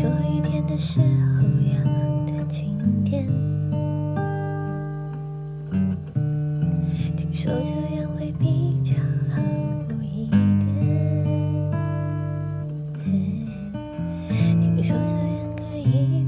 说雨天的时候要看晴天听说这样会比较好过一点。听说这样可以